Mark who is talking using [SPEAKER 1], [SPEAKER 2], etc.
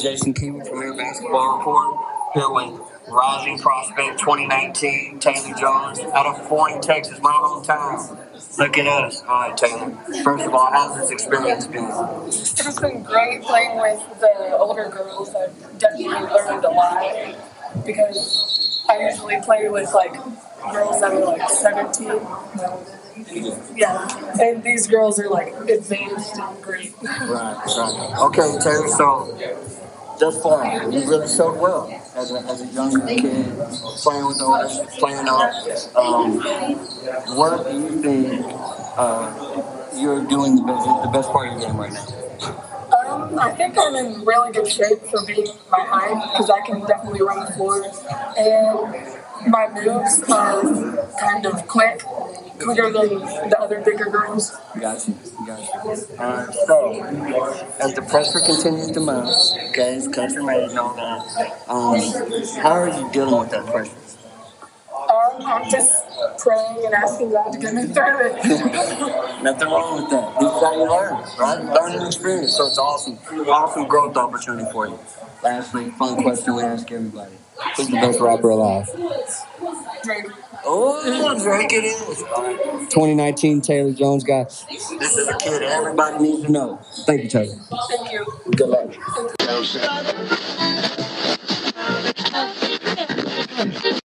[SPEAKER 1] Jason Keeman from Air Basketball Report here with Rising Prospect 2019, Taylor Jones out of Fort Texas, my hometown. Look at us. All right, Taylor. First of all, how's this experience been?
[SPEAKER 2] It's been great playing with the older girls. I've definitely learned a lot because I usually play with like girls that are like 17. Yeah, and these girls are like advanced and great.
[SPEAKER 1] Right, right. Okay, Taylor, so thus far, you really showed well as a, as a young kid, playing with the others, playing up. Um, what do you think uh, you're doing the best, the best part of your game right now?
[SPEAKER 2] Um, I think I'm in really good shape for being my height because I can definitely run the floor. And my moves are kind of quick, quicker than the other bigger girls.
[SPEAKER 1] Got you, got you. Uh, so, as the pressure continues to mount, okay, it's country made and all that, um, how are you dealing with that pressure?
[SPEAKER 2] Um, I'm just praying and asking God to get me through it.
[SPEAKER 1] Nothing wrong with that. This is how you learn, right? Learning experience. So it's awesome. Awesome growth opportunity for you. Lastly, fun question we ask everybody. Who's the best rapper alive?
[SPEAKER 2] Drake.
[SPEAKER 1] Oh, Drake it is.
[SPEAKER 3] 2019 Taylor Jones guy.
[SPEAKER 1] This is a kid everybody needs to know. Thank you, Taylor.
[SPEAKER 2] Thank you.
[SPEAKER 1] Good luck.